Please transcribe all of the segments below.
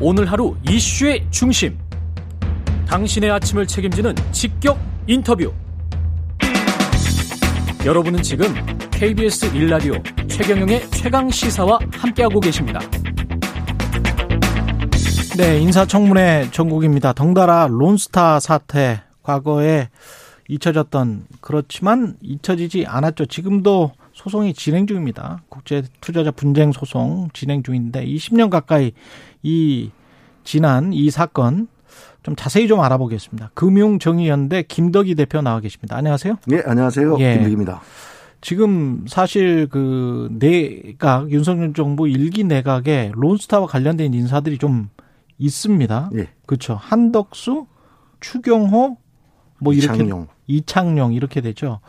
오늘 하루 이슈의 중심. 당신의 아침을 책임지는 직격 인터뷰. 여러분은 지금 KBS 1라디오 최경영의 최강 시사와 함께하고 계십니다. 네, 인사청문회 전국입니다. 덩달아 론스타 사태 과거에 잊혀졌던 그렇지만 잊혀지지 않았죠. 지금도 소송이 진행 중입니다. 국제 투자자 분쟁 소송 진행 중인데 20년 가까이 이 지난 이 사건 좀 자세히 좀 알아보겠습니다. 금융정의연대 김덕희 대표 나와 계십니다. 안녕하세요. 네, 안녕하세요. 예. 김덕희입니다. 지금 사실 그 내각 윤석열 정부 일기 내각에 론스타와 관련된 인사들이 좀 있습니다. 예. 그렇죠. 한덕수, 추경호, 뭐 이렇게 이창용. 이창용 이렇게 되죠.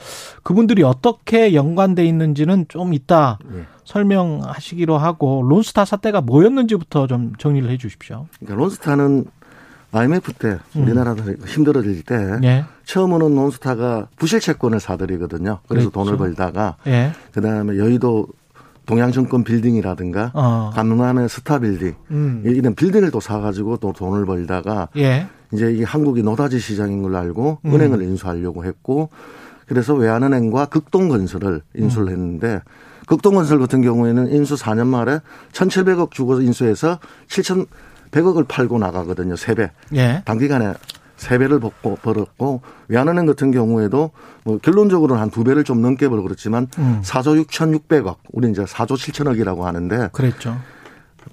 그분들이 어떻게 연관돼 있는지는 좀 이따 예. 설명하시기로 하고 론스타 사태가 뭐였는지부터 좀 정리를 해 주십시오. 그러니까 론스타는 IMF 때 음. 우리나라가 음. 힘들어질 때 예. 처음으로는 론스타가 부실 채권을 사들이거든요. 그래서 그랬죠. 돈을 벌다가 예. 그다음에 여의도 동양증권 빌딩이라든가 어. 강남의 스타 빌딩 음. 이런 빌딩을 또 사가지고 또 돈을 벌다가 예. 이제 이 한국이 노다지 시장인 걸 알고 음. 은행을 인수하려고 했고 그래서 외환은행과 극동건설을 인수를 음. 했는데 극동건설 같은 경우에는 인수 4년 말에 1,700억 주고 인수해서 7,100억을 팔고 나가거든요. 3배. 예. 단기간에 세 배를 벗고 벌었고 외환은행 같은 경우에도 뭐 결론적으로는 한두 배를 좀 넘게 벌고 그렇지만 음. 4조 6,600억 우리 이제 4조 7천억이라고 하는데 그랬죠.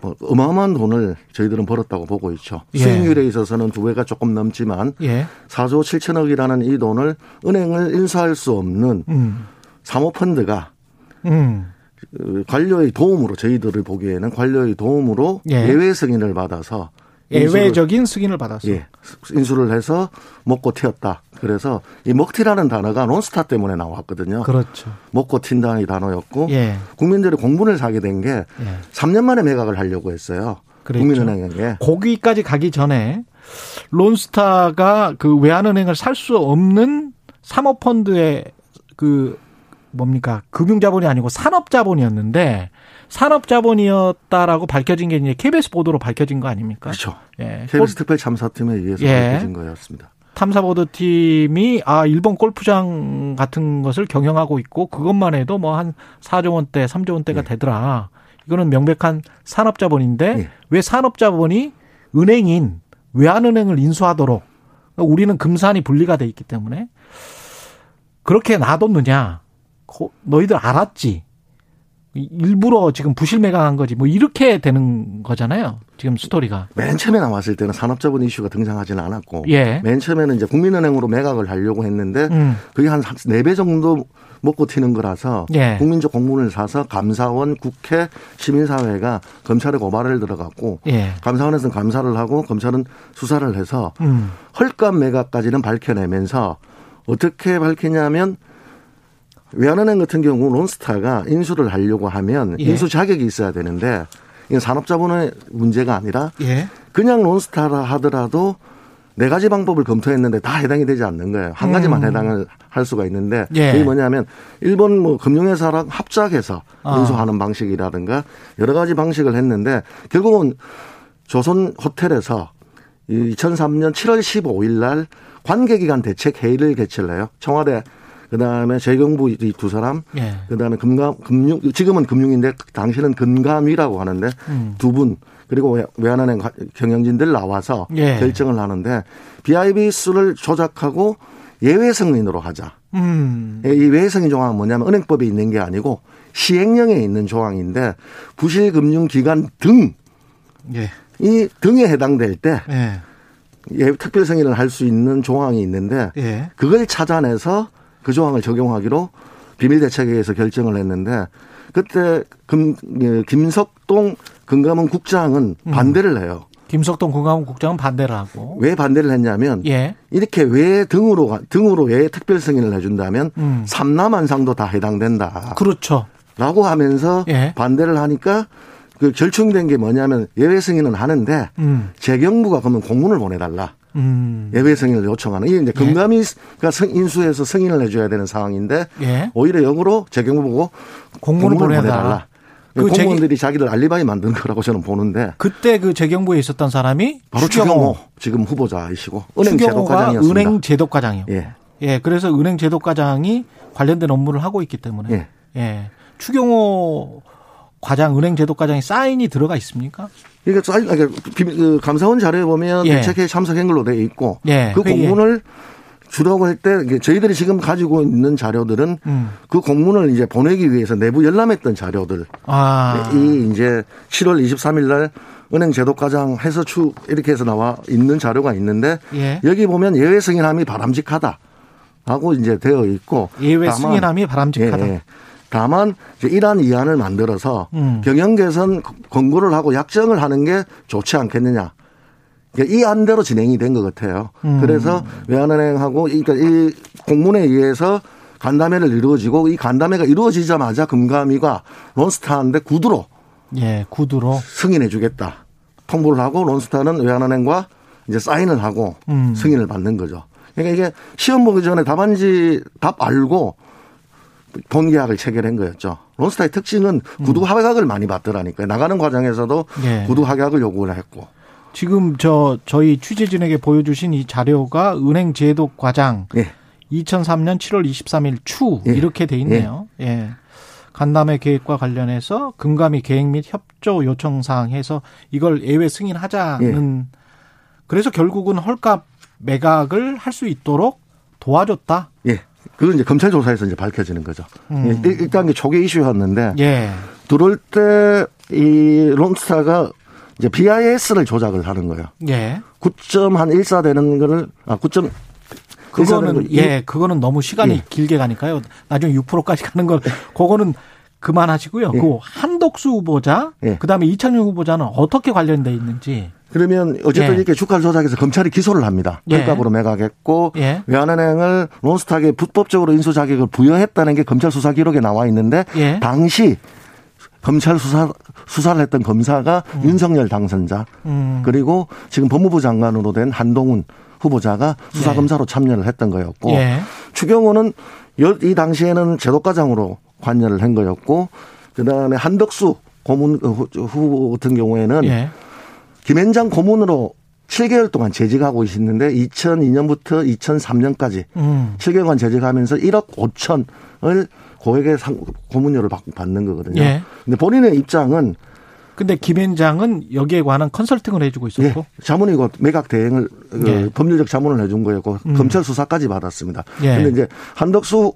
뭐 어마어마한 돈을 저희들은 벌었다고 보고 있죠. 예. 수익률에 있어서는 두 배가 조금 넘지만 예. 4조 7천억이라는 이 돈을 은행을 인수할 수 없는 음. 사모펀드가 음. 그 관료의 도움으로 저희들을 보기에는 관료의 도움으로 예. 예외 승인을 받아서 예외적인 승인을 받았어. 예. 인수를 해서 먹고 튀었다. 그래서 이 먹튀라는 단어가 론스타 때문에 나왔거든요. 그렇죠. 먹고 튄다는 단어였고 예. 국민들이 공분을 사게 된게 예. 3년 만에 매각을 하려고 했어요. 그랬죠. 국민은행에. 거기까지 가기 전에 론스타가 그 외환은행을 살 수 없는 사모펀드의 그 뭡니까 금융자본이 아니고 산업자본이었는데 산업자본이었다라고 밝혀진 게 이제 KBS 보도로 밝혀진 거 아닙니까? 그렇죠. 예. KBS 특별 참사팀에 의해서 예. 밝혀진 거였습니다. 탐사보도팀이 아 일본 골프장 같은 것을 경영하고 있고 그것만 해도 뭐 한 4조 원대, 3조 원대가 예. 되더라. 이거는 명백한 산업자본인데 예. 왜 산업자본이 은행인 외환은행을 인수하도록 우리는 금산이 분리가 돼 있기 때문에 그렇게 놔뒀느냐? 너희들 알았지? 일부러 지금 부실 매각한 거지 뭐 이렇게 되는 거잖아요. 지금 스토리가. 맨 처음에 나왔을 때는 산업자본 이슈가 등장하지는 않았고 예. 맨 처음에는 이제 국민은행으로 매각을 하려고 했는데 음. 그게 한 네 배 정도 먹고 튀는 거라서 예. 국민적 공문을 사서 감사원, 국회, 시민사회가 검찰에 고발을 들어갔고 예. 감사원에서는 감사를 하고 검찰은 수사를 해서 음. 헐값 매각까지는 밝혀내면서 어떻게 밝히냐면 외환은행 같은 경우 론스타가 인수를 하려고 하면 예. 인수 자격이 있어야 되는데 이건 산업자본의 문제가 아니라 예. 그냥 론스타라 하더라도 네 가지 방법을 검토했는데 다 해당이 되지 않는 거예요. 한 가지만 음. 해당을 할 수가 있는데 예. 그게 뭐냐면 일본 뭐 금융회사랑 합작해서 아. 인수하는 방식이라든가 여러 가지 방식을 했는데 결국은 조선 호텔에서 2003년 7월 15일 날 관계기관 대책 회의를 개최를 해요. 청와대 그다음에 재경부 이 두 사람, 예. 그다음에 금감 금융 지금은 금융인데 당시는 금감위라고 하는데 음. 두 분. 그리고 외환은행 경영진들 나와서 예. 결정을 하는데 BIB 수를 조작하고 예외 승인으로 하자. 음. 이 예외 승인 조항은 뭐냐면 은행법에 있는 게 아니고 시행령에 있는 조항인데 부실금융기관 등. 예. 이 등에 해당될 때 예. 예, 특별 승인을 할 수 있는 조항이 있는데 예. 그걸 찾아내서 그 조항을 적용하기로 비밀 대책회에서 결정을 했는데 그때 금, 예, 김석동 금감원 국장은 음. 반대를 해요. 김석동 금감원 국장은 반대를 하고 왜 반대를 했냐면 예. 이렇게 왜 등으로 등으로 왜 특별 승인을 해준다면 음. 삼남한상도 다 해당된다. 그렇죠. 라고 하면서 예. 반대를 하니까 그 결정된 게 뭐냐면 예외 승인은 하는데 음. 재경부가 그러면 공문을 보내달라. 음. 예외 승인을 요청하는 이게 이제 금감위가 예. 인수해서 승인을 해줘야 되는 상황인데 예. 오히려 역으로 재경부 보고 공문을, 보내달라. 그 공무원들이 재계... 자기들 알리바이 만든 거라고 저는 보는데 그때 그 재경부에 있었던 사람이 바로 추경호, 지금 후보자이시고 은행 제독과장이었습니다. 은행 제독과장이요. 예. 예. 그래서 은행 제독과장이 관련된 업무를 하고 있기 때문에 예. 예. 추경호 과장 은행 제독과장이 사인이 들어가 있습니까? 그러니까 그러니까 그 감사원 자료에 보면 예. 대책회 참석한 걸로 돼 있고 예. 그 공문을 주라고 할 때 저희들이 지금 가지고 있는 자료들은 음. 그 공문을 이제 보내기 위해서 내부 열람했던 자료들. 아. 이 이제 7월 23일 날 은행 제도과장 해서 추 이렇게 해서 나와 있는 자료가 있는데 예. 여기 보면 예외 승인함이 바람직하다. 하고 이제 되어 있고 예외 승인함이 바람직하다. 예, 다만 이러한 이안을 만들어서 음. 경영 개선 권고를 하고 약정을 하는 게 좋지 않겠느냐. 이 안대로 진행이 된 것 같아요. 음. 그래서 외환은행하고 그러니까 이 공문에 의해서 간담회를 이루어지고 이 간담회가 이루어지자마자 금감위가 론스타한테 구두로 예, 구두로 승인해 주겠다. 통보를 하고 론스타는 외환은행과 이제 사인을 하고 음. 승인을 받는 거죠. 그러니까 이게 시험 보기 전에 답안지 답 알고 본 계약을 체결한 거였죠. 론스타의 특징은 구두 하각을 많이 받더라니까요. 나가는 과정에서도 예. 구두 하각을 요구를 했고. 지금 저 저희 취재진에게 보여주신 이 자료가 은행 제도 과장 예. 2003년 7월 23일 추 예. 이렇게 돼 있네요. 예. 예. 간담회 계획과 관련해서 금감위 계획 및 협조 요청 사항 해서 이걸 예외 승인하자는 예. 그래서 결국은 헐값 매각을 할 수 있도록 도와줬다. 예. 그건 이제 검찰 조사에서 이제 밝혀지는 거죠. 음. 일단 초기 이슈였는데 예. 들어올 때 이 론스타가 이제 BIS를 조작을 하는 거예요. 예. 9.14 되는 거를 아 9. 그거는 예, 그거는 너무 시간이 예. 길게 가니까요. 나중에 6%까지 가는 걸 그거는 그만하시고요. 예. 그 한덕수 후보자, 예. 그다음에 이창용 후보자는 어떻게 관련돼 있는지. 그러면 어쨌든 예. 이렇게 주가 조작해서 검찰이 기소를 합니다. 헐값으로 예. 매각했고 예. 외환은행을 론스탁에 불법적으로 인수 자격을 부여했다는 게 검찰 수사 기록에 나와 있는데 예. 당시 검찰 수사 수사를 했던 검사가 음. 윤석열 당선자 음. 그리고 지금 법무부 장관으로 된 한동훈 후보자가 수사 검사로 네. 참여를 했던 거였고 예. 추경호는 이 당시에는 제도과장으로 관여를 한 거였고 그다음에 한덕수 고문 후보 같은 경우에는 예. 김앤장 고문으로 7개월 동안 재직하고 있었는데 2002년부터 2003년까지 음. 7개월간 재직하면서 1억 5천을 고액의 고문료를 받는 거거든요. 예. 근데 본인의 입장은 근데 김현장은 여기에 관한 컨설팅을 해주고 있었고 예, 자문이고 매각 대행을 그 예. 법률적 자문을 해준 거였고 음. 검찰 수사까지 받았습니다. 예. 근데 이제 한덕수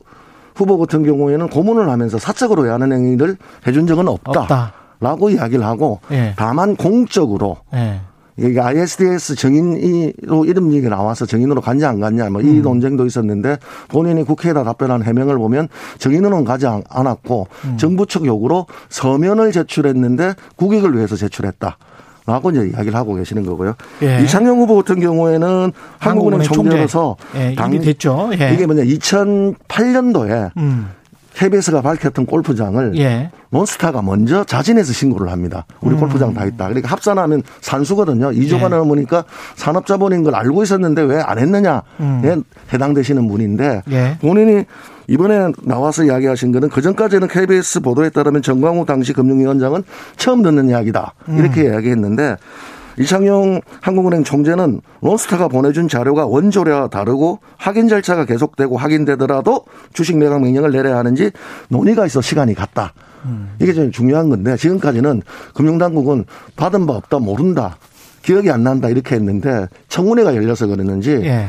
후보 같은 경우에는 고문을 하면서 사적으로 야는 행위를 해준 적은 없다. 없다. 라고 이야기를 하고 예. 다만 공적으로 예. 이게 ISDS 정인으로 이름 얘기 나와서 정인으로 갔냐 안 갔냐 뭐이 음. 논쟁도 있었는데 본인이 국회에다 답변한 해명을 보면 정인으로는 가지 않았고 음. 정부 측 요구로 서면을 제출했는데 국익을 위해서 제출했다. 라고 이제 이야기를 하고 계시는 거고요. 예. 이창용 후보 같은 경우에는 한국은행 총재로서 총재. 예, 당 됐죠. 예. 이게 뭐냐 2008년도에 음. KBS가 밝혔던 골프장을 예. 몬스타가 먼저 자진해서 신고를 합니다. 우리 음. 골프장 다 있다. 그러니까 합산하면 산수거든요. 2조가 예. 넘으니까 산업자본인 걸 알고 있었는데 왜 안 했느냐에 음. 해당되시는 분인데 예. 본인이 이번에 나와서 이야기하신 거는 그전까지는 KBS 보도에 따르면 정광우 당시 금융위원장은 처음 듣는 이야기다. 이렇게 음. 이야기했는데 이창용 한국은행 총재는 론스타가 보내준 자료가 원조와 다르고 확인 절차가 계속되고 확인되더라도 주식 매각 명령을 내려야 하는지 논의가 있어 시간이 갔다. 이게 좀 중요한 건데 지금까지는 금융당국은 받은 바 없다 모른다. 기억이 안 난다 이렇게 했는데 청문회가 열려서 그랬는지 예.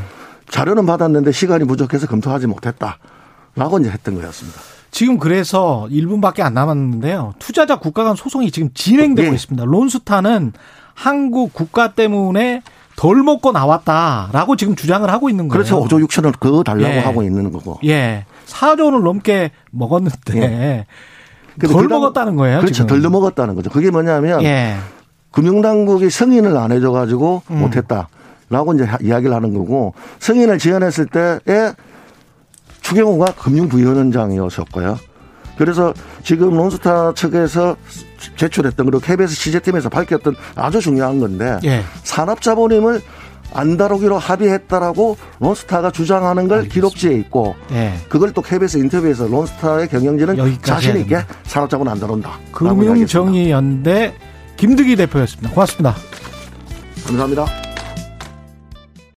자료는 받았는데 시간이 부족해서 검토하지 못했다. 라고 이제 했던 거였습니다. 지금 그래서 1분밖에 안 남았는데요. 투자자 국가 간 소송이 지금 진행되고 예. 있습니다. 론스타는 한국 국가 때문에 덜 먹고 나왔다라고 지금 주장을 하고 있는 거예요. 그렇죠. 5조 6천을 그거 달라고 예. 하고 있는 거고. 예. 4조를 넘게 먹었는데 예. 덜 먹었다는 거예요. 그렇죠. 덜 먹었다는 거죠. 그게 뭐냐면 예. 금융당국이 승인을 안 해줘가지고 음. 못했다라고 이제 이야기를 하는 거고 승인을 지원했을 때에 추경호가 금융부위원장이었었고요. 그래서 지금 론스타 측에서 제출했던 그리고 KBS 취재팀에서 밝혔던 아주 중요한 건데 예. 산업자본임을 안 다루기로 합의했다라고 론스타가 주장하는 걸 알겠습니다. 기록지에 있고 네. 그걸 또 KBS 인터뷰에서 론스타의 경영진은 자신 있게 산업자본 안 다룬다. 금융정의연대 김득희 대표였습니다. 고맙습니다. 감사합니다.